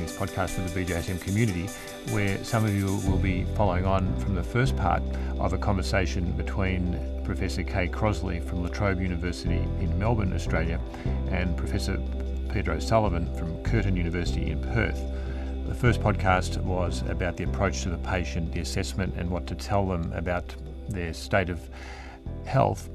this podcast for the BJSM community, where some of you will be following on from the first part of a conversation between Professor Kay Crossley from La Trobe University in Melbourne, Australia, and Professor Peter O'Sullivan from Curtin University in Perth. The first podcast was about the approach to the patient, the assessment, and what to tell them about their state of health.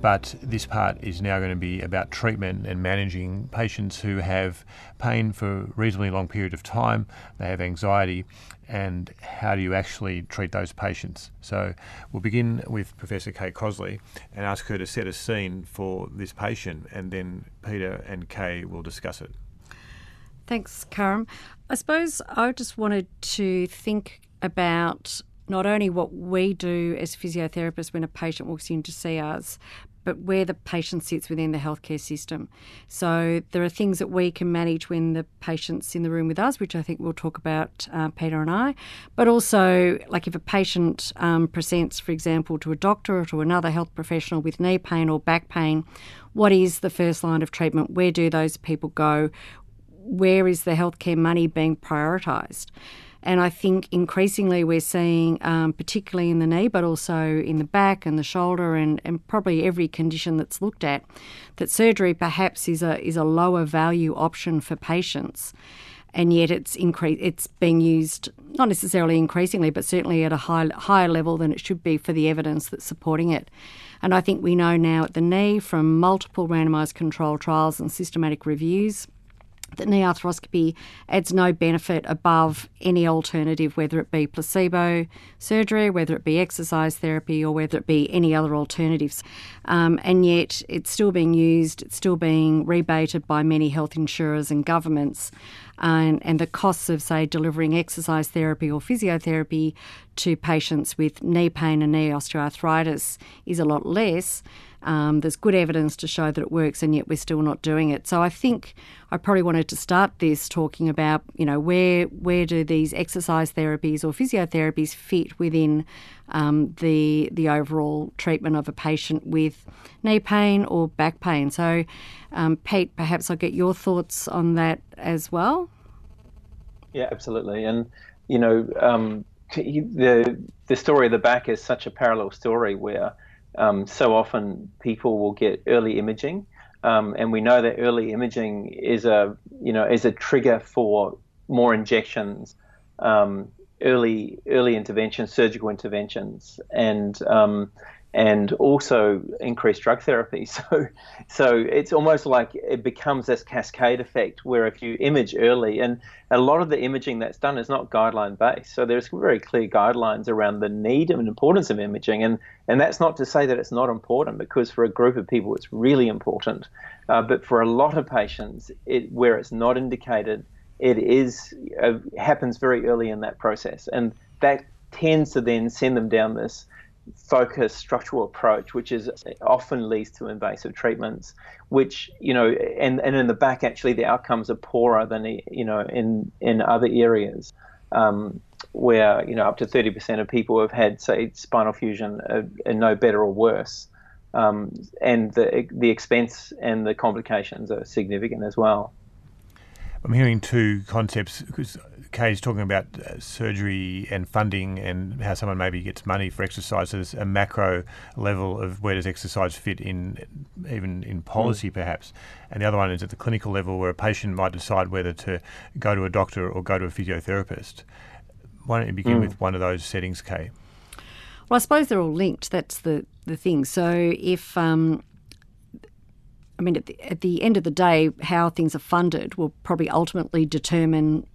But this part is now going to be about treatment and managing patients who have pain for a reasonably long period of time, they have anxiety, and how do you actually treat those patients? So we'll begin with Professor Kay Crossley and ask her to set a scene for this patient, and then Peter and Kay will discuss it. Thanks, Karim. I suppose I just wanted to think about not only what we do as physiotherapists when a patient walks in to see us, but where the patient sits within the healthcare system. So there are things that we can manage when the patient's in the room with us, which I think we'll talk about, uh, Peter and I. But also, like if a patient um, presents, for example, to a doctor or to another health professional with knee pain or back pain, what is the first line of treatment? Where do those people go? Where is the healthcare money being prioritised? And I think increasingly we're seeing, um, particularly in the knee, but also in the back and the shoulder, and, and probably every condition that's looked at, that surgery perhaps is a is a lower value option for patients, and yet it's incre- it's being used not necessarily increasingly, but certainly at a high, higher level than it should be for the evidence that's supporting it. And I think we know now at the knee from multiple randomised control trials and systematic reviews that knee arthroscopy adds no benefit above any alternative, whether it be placebo surgery, whether it be exercise therapy, or whether it be any other alternatives. Um, and yet it's still being used, it's still being rebated by many health insurers and governments. And, and the costs of, say, delivering exercise therapy or physiotherapy to patients with knee pain and knee osteoarthritis is a lot less. Um, there's good evidence to show that it works, and yet we're still not doing it. So I think I probably wanted to start this talking about, you know, where where do these exercise therapies or physiotherapies fit within um, the the overall treatment of a patient with knee pain or back pain. So, um, Pete, perhaps I'll get your thoughts on that as well. Yeah, absolutely, and you know, um, the the story of the back is such a parallel story where um, so often people will get early imaging, um, and we know that early imaging is a you know is a trigger for more injections, um, early early interventions, surgical interventions, and um, and also increased drug therapy. So, so it's almost like it becomes this cascade effect where if you image early, and a lot of the imaging that's done is not guideline based. So there's very clear guidelines around the need and importance of imaging, and and that's not to say that it's not important because for a group of people it's really important, uh, but for a lot of patients, it, where it's not indicated, it is uh, happens very early in that process, and that tends to then send them down this focused structural approach, which is often leads to invasive treatments, which you know, and, and in the back actually the outcomes are poorer than you know in in other areas. Um, where you know up to 30% of people have had say spinal fusion and no better or worse, um, and the the expense and the complications are significant as well. I'm hearing two concepts because Kay's talking about uh, surgery and funding and how someone maybe gets money for exercise. So there's a macro level of where does exercise fit in, even in policy, mm. perhaps. And the other one is at the clinical level where a patient might decide whether to go to a doctor or go to a physiotherapist. Why don't you begin mm. with one of those settings, Kay? Well, I suppose they're all linked. That's the, the thing. So if um, I mean, at the, at the, end of the day, how things are funded will probably ultimately determine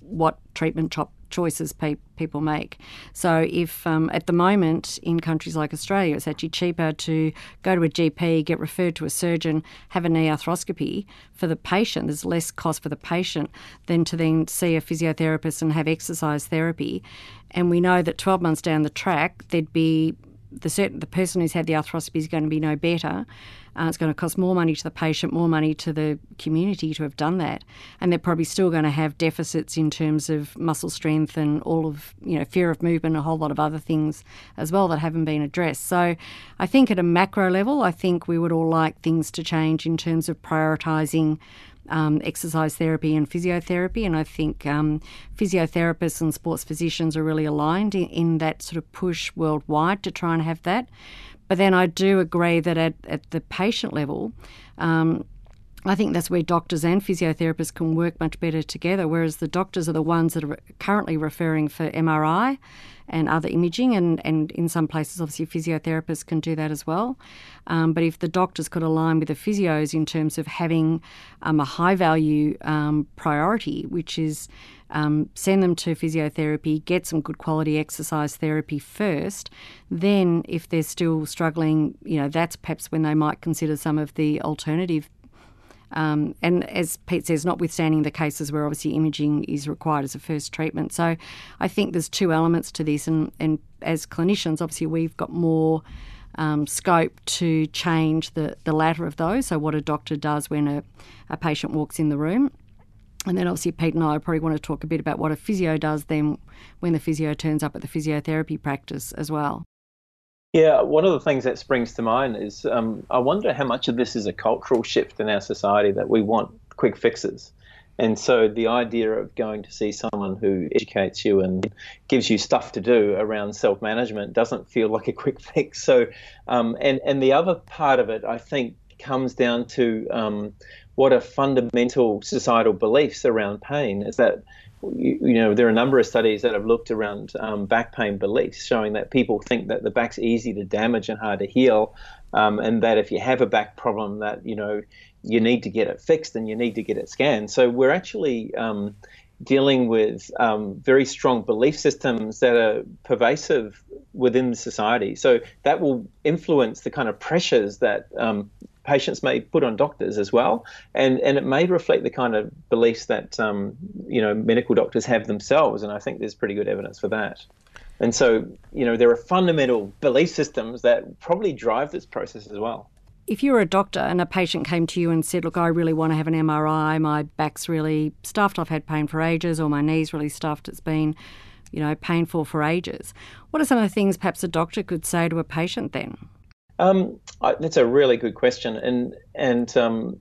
what treatment cho- choices pe- people make. So, if um, at the moment in countries like Australia, it's actually cheaper to go to a GP, get referred to a surgeon, have a knee arthroscopy for the patient, there's less cost for the patient than to then see a physiotherapist and have exercise therapy. And we know that 12 months down the track, there'd be the certain the person who's had the arthroscopy is going to be no better. Uh, it's going to cost more money to the patient, more money to the community to have done that, and they're probably still going to have deficits in terms of muscle strength and all of you know fear of movement, a whole lot of other things as well that haven't been addressed. So, I think at a macro level, I think we would all like things to change in terms of prioritising um, exercise therapy and physiotherapy. And I think um, physiotherapists and sports physicians are really aligned in, in, that sort of push worldwide to try and have that. But then I do agree that at, at the patient level, um, I think that's where doctors and physiotherapists can work much better together, whereas the doctors are the ones that are currently referring for MRI and other imaging, and, and in some places, obviously, physiotherapists can do that as well. Um, but if the doctors could align with the physios in terms of having um, a high value um, priority, which is um, send them to physiotherapy, get some good quality exercise therapy first. Then, if they're still struggling, you know, that's perhaps when they might consider some of the alternative um, and as Pete says, notwithstanding the cases where obviously imaging is required as a first treatment. So I think there's two elements to this, and, and as clinicians, obviously we've got more um, scope to change the, the latter of those. So what a doctor does when a, a patient walks in the room. And then obviously Pete and I probably want to talk a bit about what a physio does then when the physio turns up at the physiotherapy practice as well. Yeah, one of the things that springs to mind is um, I wonder how much of this is a cultural shift in our society that we want quick fixes. And so the idea of going to see someone who educates you and gives you stuff to do around self management doesn't feel like a quick fix. So, um, and, and the other part of it, I think, comes down to um, what are fundamental societal beliefs around pain is that you, you, know, there are a number of studies that have looked around um, back pain beliefs, showing that people think that the back's easy to damage and hard to heal, um, and that if you have a back problem, that you know you need to get it fixed and you need to get it scanned. So we're actually um, dealing with um, very strong belief systems that are pervasive within society. So that will influence the kind of pressures that um, patients may put on doctors as well, and and it may reflect the kind of beliefs that um, you know medical doctors have themselves, and I think there's pretty good evidence for that. And so you know there are fundamental belief systems that probably drive this process as well. If you were a doctor and a patient came to you and said, "Look, I really want to have an MRI. My back's really stuffed. I've had pain for ages, or my knee's really stuffed. It's been." You know, painful for ages. What are some of the things perhaps a doctor could say to a patient then? Um, I, that's a really good question, and and um,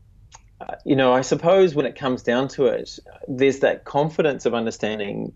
you know, I suppose when it comes down to it, there's that confidence of understanding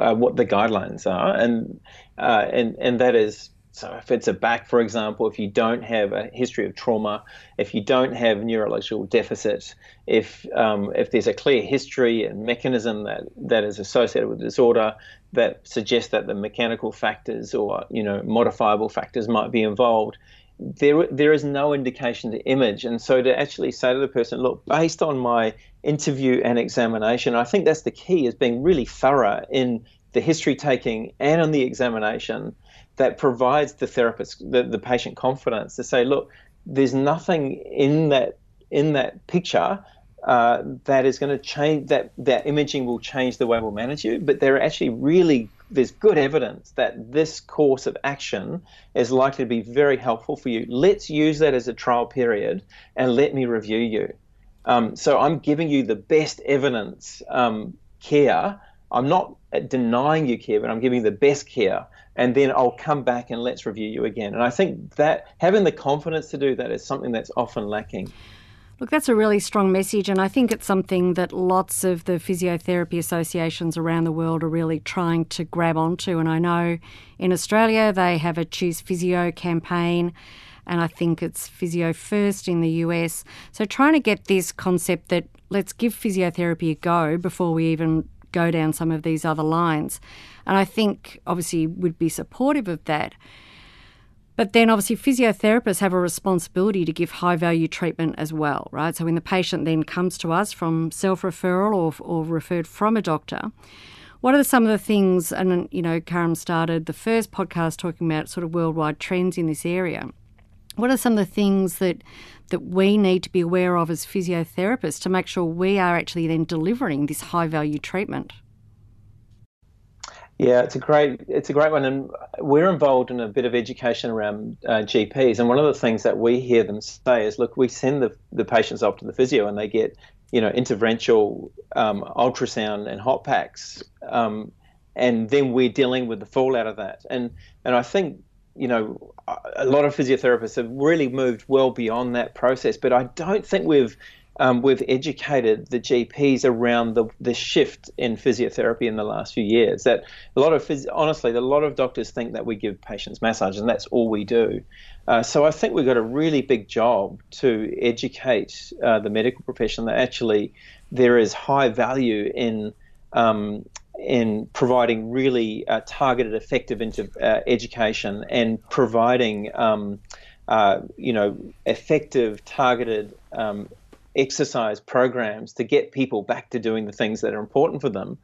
uh, what the guidelines are, and uh, and and that is so if it's a back, for example, if you don't have a history of trauma, if you don't have neurological deficit, if um, if there's a clear history and mechanism that, that is associated with disorder that suggests that the mechanical factors or you know modifiable factors might be involved, there there is no indication to image. And so to actually say to the person, look, based on my interview and examination, I think that's the key is being really thorough in the history taking and on the examination that provides the therapist the, the patient confidence to say, look, there's nothing in that in that picture uh, that is going to change that that imaging will change the way we'll manage you, but there are actually really there's good evidence that this course of action is likely to be very helpful for you. Let's use that as a trial period and let me review you. Um, so I'm giving you the best evidence um, care. I'm not denying you care, but I'm giving you the best care. And then I'll come back and let's review you again. And I think that having the confidence to do that is something that's often lacking. Look, that's a really strong message, and I think it's something that lots of the physiotherapy associations around the world are really trying to grab onto. And I know in Australia they have a Choose Physio campaign, and I think it's Physio First in the US. So trying to get this concept that let's give physiotherapy a go before we even go down some of these other lines. And I think obviously would be supportive of that. But then obviously physiotherapists have a responsibility to give high value treatment as well, right? So when the patient then comes to us from self referral or, or referred from a doctor, what are some of the things, and you know, Karim started the first podcast talking about sort of worldwide trends in this area. What are some of the things that that we need to be aware of as physiotherapists to make sure we are actually then delivering this high value treatment? Yeah, it's a great it's a great one, and we're involved in a bit of education around uh, GPs. And one of the things that we hear them say is, look, we send the the patients off to the physio, and they get you know interventional um, ultrasound and hot packs, um, and then we're dealing with the fallout of that. And and I think you know a lot of physiotherapists have really moved well beyond that process, but I don't think we've um, we've educated the GPs around the, the shift in physiotherapy in the last few years. That a lot of phys- honestly, a lot of doctors think that we give patients massage and that's all we do. Uh, so I think we've got a really big job to educate uh, the medical profession that actually there is high value in um, in providing really uh, targeted, effective into, uh, education and providing um, uh, you know effective, targeted um, exercise programs to get people back to doing the things that are important for them.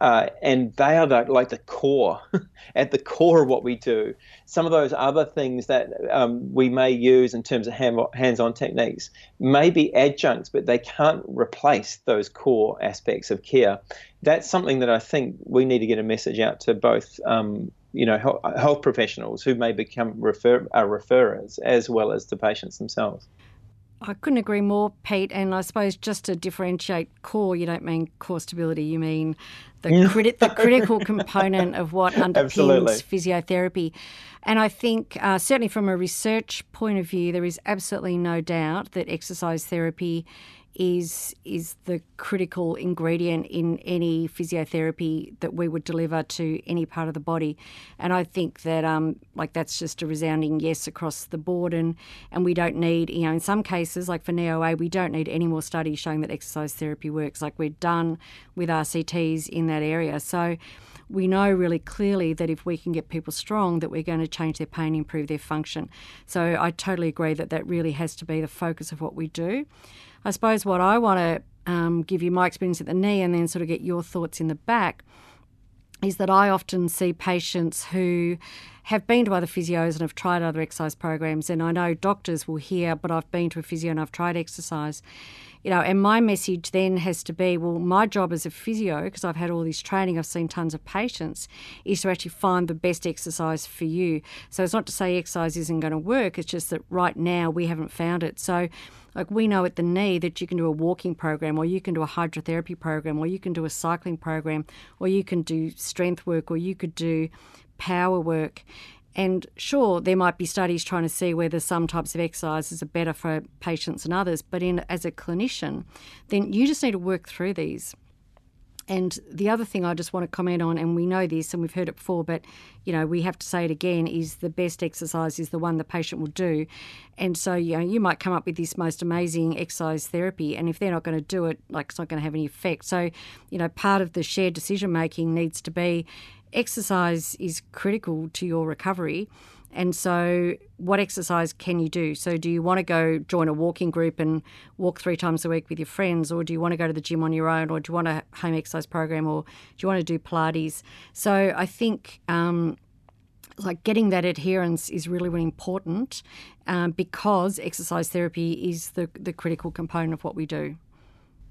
Uh, and they are the, like the core, at the core of what we do. Some of those other things that um, we may use in terms of hand, hands-on techniques may be adjuncts, but they can't replace those core aspects of care. That's something that I think we need to get a message out to both, um, you know, health professionals who may become refer, uh, referrers as well as the patients themselves. I couldn't agree more, Pete. And I suppose just to differentiate core, you don't mean core stability, you mean the, criti- the critical component of what underpins Absolutely. physiotherapy. And I think, uh, certainly from a research point of view, there is absolutely no doubt that exercise therapy is is the critical ingredient in any physiotherapy that we would deliver to any part of the body. And I think that um, like that's just a resounding yes across the board. And and we don't need you know in some cases like for knee OA we don't need any more studies showing that exercise therapy works. Like we're done with RCTs in that area. So we know really clearly that if we can get people strong, that we're going to change their pain, improve their function. So I totally agree that that really has to be the focus of what we do. I suppose what I want to um, give you my experience at the knee and then sort of get your thoughts in the back is that I often see patients who have been to other physios and have tried other exercise programs. And I know doctors will hear, but I've been to a physio and I've tried exercise. You know, and my message then has to be, well, my job as a physio, because I've had all this training, I've seen tons of patients, is to actually find the best exercise for you. So it's not to say exercise isn't going to work, it's just that right now we haven't found it. So like we know at the knee that you can do a walking program, or you can do a hydrotherapy program, or you can do a cycling program, or you can do strength work, or you could do power work. And sure, there might be studies trying to see whether some types of exercises are better for patients than others, but in as a clinician, then you just need to work through these. And the other thing I just want to comment on, and we know this and we've heard it before, but you know we have to say it again: is the best exercise is the one the patient will do. And so you know you might come up with this most amazing exercise therapy, and if they're not going to do it, like it's not going to have any effect. So you know part of the shared decision making needs to be exercise is critical to your recovery and so, what exercise can you do? So, do you want to go join a walking group and walk three times a week with your friends, or do you want to go to the gym on your own, or do you want a home exercise program, or do you want to do Pilates? So, I think um, like getting that adherence is really, really important um, because exercise therapy is the, the critical component of what we do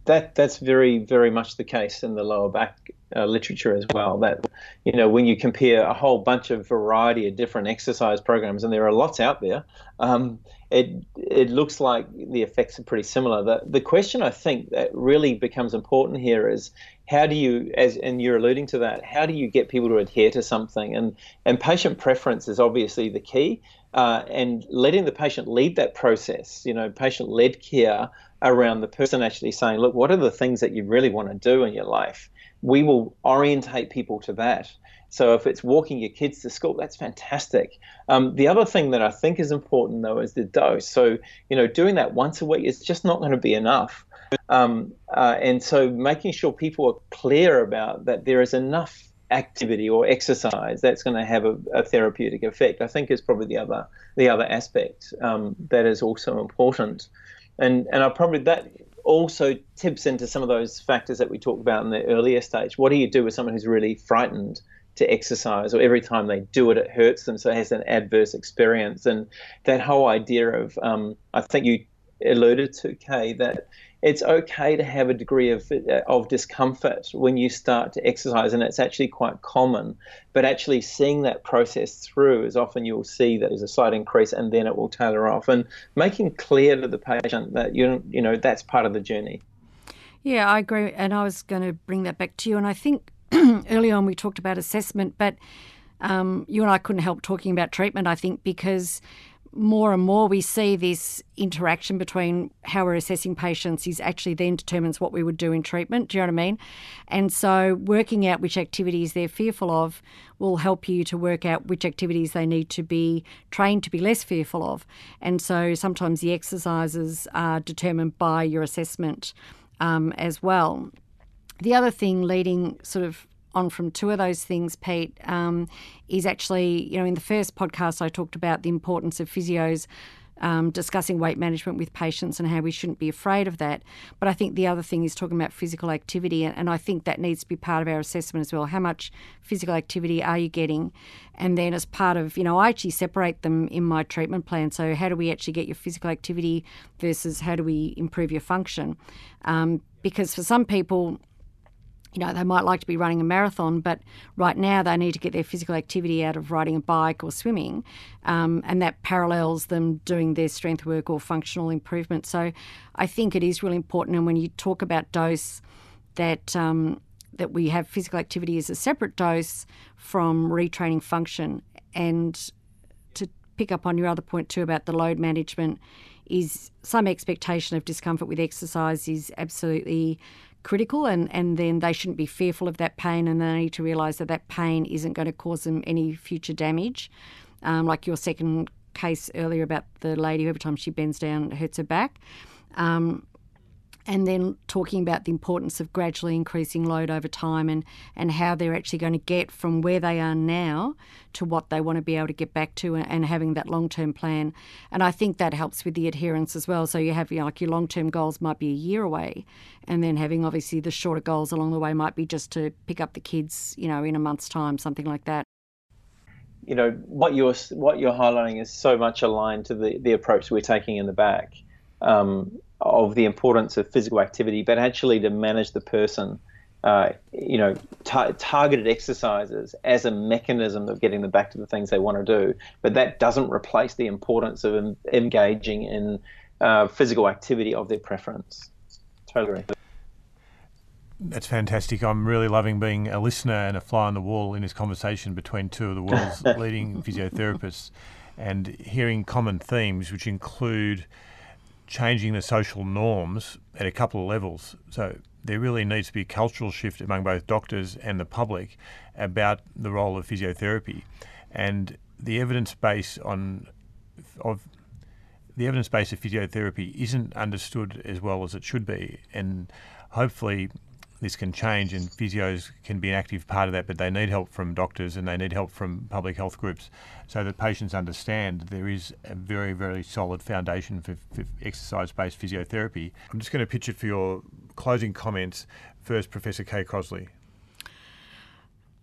that that's very very much the case in the lower back uh, literature as well. That you know when you compare a whole bunch of variety of different exercise programs, and there are lots out there, um, it it looks like the effects are pretty similar. The the question I think that really becomes important here is how do you, as and you're alluding to that, how do you get people to adhere to something? And and patient preference is obviously the key. Uh, and letting the patient lead that process, you know, patient led care around the person actually saying, look, what are the things that you really want to do in your life? We will orientate people to that. So if it's walking your kids to school, that's fantastic. Um, the other thing that I think is important though is the dose. So you know, doing that once a week is just not going to be enough. Um, uh, and so making sure people are clear about that there is enough activity or exercise that's going to have a, a, therapeutic effect, I think is probably the other the other aspect um, that is also important and and I probably that also tips into some of those factors that we talked about in the earlier stage. What do you do with someone who's really frightened to exercise, or every time they do it, it hurts them, so it has an adverse experience? And that whole idea of, um, I think you alluded to, Kay, that it's okay to have a degree of, of discomfort when you start to exercise, and it's actually quite common. But actually seeing that process through is often you'll see that there's a slight increase, and then it will tailor off. And making clear to the patient that you you know that's part of the journey. Yeah, I agree, and I was going to bring that back to you. And I think early on we talked about assessment, but um, you and I couldn't help talking about treatment. I think because more and more we see this interaction between how we're assessing patients is actually then determines what we would do in treatment. Do you know what I mean? And so working out which activities they're fearful of will help you to work out which activities they need to be trained to be less fearful of. And so sometimes the exercises are determined by your assessment um, as well. The other thing leading sort of on from two of those things, Pete, um, is actually, you know, in the first podcast, I talked about the importance of physios. Um, discussing weight management with patients and how we shouldn't be afraid of that. But I think the other thing is talking about physical activity, and, I think that needs to be part of our assessment as well. How much physical activity are you getting? And then, as part of, you know, I actually separate them in my treatment plan. So, how do we actually get your physical activity versus how do we improve your function? Um, because for some people, you know, they might like to be running a marathon, but right now they need to get their physical activity out of riding a bike or swimming, um, and that parallels them doing their strength work or functional improvement. So I think it is really important. And when you talk about dose, that um, that we have physical activity as a separate dose from retraining function, and to pick up on your other point too about the load management, is some expectation of discomfort with exercise is absolutely critical and, and then they shouldn't be fearful of that pain and they need to realise that that pain isn't going to cause them any future damage. Um, like your second case earlier about the lady every time she bends down hurts her back. Um, and then talking about the importance of gradually increasing load over time and, and how they're actually going to get from where they are now to what they want to be able to get back to and, having that long term plan. And I think that helps with the adherence as well. So you have you know, like your long term goals might be a year away, and then having obviously the shorter goals along the way might be just to pick up the kids, you know, in a month's time, something like that you know what you're what you're highlighting is so much aligned to the the approach we're taking in the back. Um, of the importance of physical activity, but actually to manage the person. Uh, you know, tar- targeted exercises as a mechanism of getting them back to the things they want to do. But that doesn't replace the importance of em- engaging in uh, physical activity of their preference. Totally. That's fantastic. I'm really loving being a listener and a fly on the wall in this conversation between two of the world's leading physiotherapists and hearing common themes, which include changing the social norms at a couple of levels. So there really needs to be a cultural shift among both doctors and the public about the role of physiotherapy, and the evidence base on of the evidence base of physiotherapy isn't understood as well as it should be, and hopefully this can change and physios can be an active part of that, but they need help from doctors and they need help from public health groups so that patients understand there is a very, very solid foundation for, for exercise based physiotherapy. I'm just going to pitch it for your closing comments. First, Professor Kay Crossley.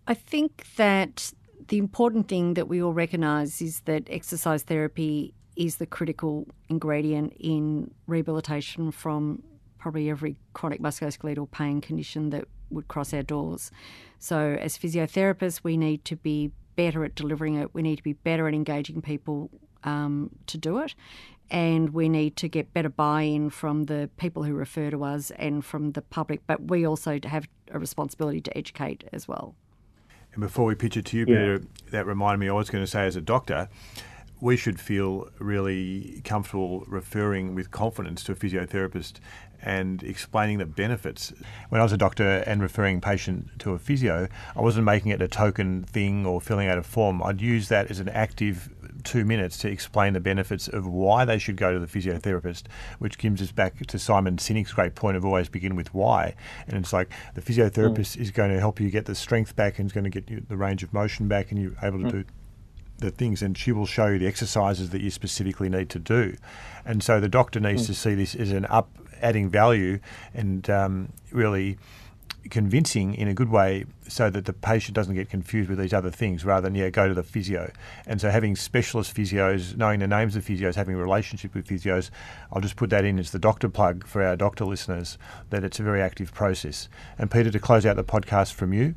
I think that the important thing that we all recognise is that exercise therapy is the critical ingredient in rehabilitation from probably every chronic musculoskeletal pain condition that would cross our doors. So, as physiotherapists, we need to be better at delivering it. We need to be better at engaging people um, to do it. And we need to get better buy in from the people who refer to us and from the public. But we also have a responsibility to educate as well. And before we pitch it to you, Peter, yeah. that reminded me, I was going to say as a doctor, we should feel really comfortable referring with confidence to a physiotherapist and explaining the benefits. When I was a doctor and referring patient to a physio, I wasn't making it a token thing or filling out a form. I'd use that as an active two minutes to explain the benefits of why they should go to the physiotherapist, which gives us back to Simon Sinek's great point of always begin with why. And it's like the physiotherapist mm. is going to help you get the strength back and is going to get you the range of motion back, and you're able to mm. do the things, and she will show you the exercises that you specifically need to do. And so the doctor needs mm. to see this as an up adding value and um, really convincing in a good way so that the patient doesn't get confused with these other things rather than yeah go to the physio. And so having specialist physios knowing the names of physios having a relationship with physios I'll just put that in as the doctor plug for our doctor listeners that it's a very active process. And Peter to close out the podcast from you.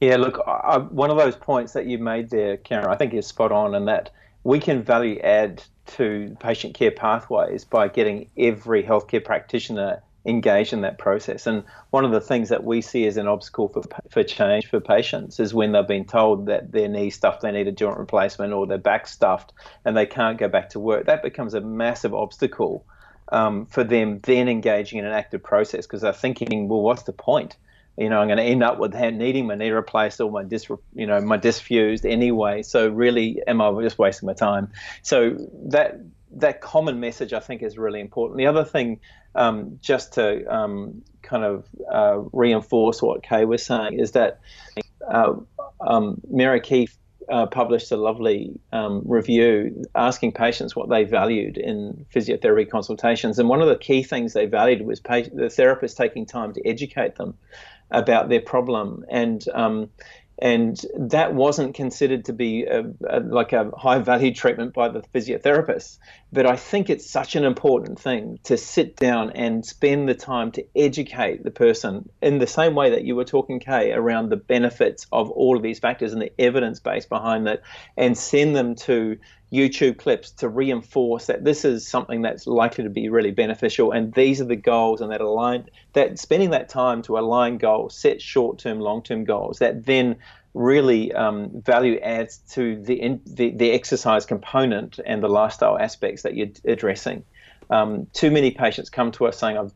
Yeah look I, one of those points that you made there Karim I think is spot on and that we can value add to patient care pathways by getting every healthcare practitioner engaged in that process. And one of the things that we see as an obstacle for, for change for patients is when they've been told that their knee stuffed, they need a joint replacement, or their back stuffed, and they can't go back to work. That becomes a massive obstacle um, for them then engaging in an active process because they're thinking, well, what's the point? You know, I'm going to end up with needing my knee replaced or my disc, you know, my disc fused anyway. So really, am I just wasting my time? So that that common message, I think, is really important. The other thing, um, just to um, kind of uh, reinforce what Kay was saying, is that uh, um, Mary Keefe uh, published a lovely um, review asking patients what they valued in physiotherapy consultations. And one of the key things they valued was the therapist taking time to educate them about their problem. And um, and that wasn't considered to be a, a, like a high value treatment by the physiotherapist. But I think it's such an important thing to sit down and spend the time to educate the person in the same way that you were talking, Kay, around the benefits of all of these factors and the evidence base behind that, and send them to YouTube clips to reinforce that this is something that's likely to be really beneficial and these are the goals and that align that spending that time to align goals, set short-term, long-term goals that then really um, value adds to the, in, the, the exercise component and the lifestyle aspects that you're addressing. Um, too many patients come to us saying, "I've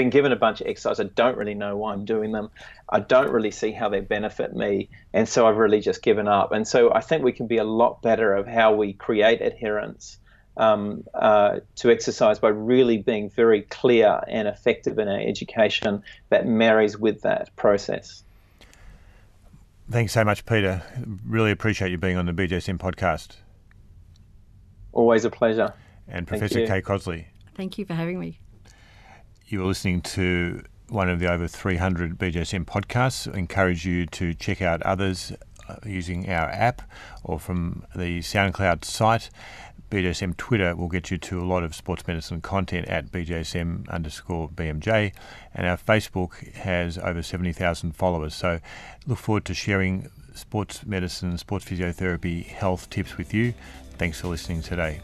been given a bunch of exercises. I don't really know why I'm doing them. I don't really see how they benefit me. And so I've really just given up. And so I think we can be a lot better of how we create adherence um, uh, to exercise by really being very clear and effective in our education that marries with that process. Thanks so much, Peter. Really appreciate you being on the BJSM podcast. Always a pleasure. And Professor Kay Crossley. Thank you for having me. You are listening to one of the over 300 BJSM podcasts. I encourage you to check out others uh, using our app or from the SoundCloud site. BJSM Twitter will get you to a lot of sports medicine content at BJSM underscore BMJ. And our Facebook has over 70,000 followers. So look forward to sharing sports medicine, sports physiotherapy, health tips with you. Thanks for listening today.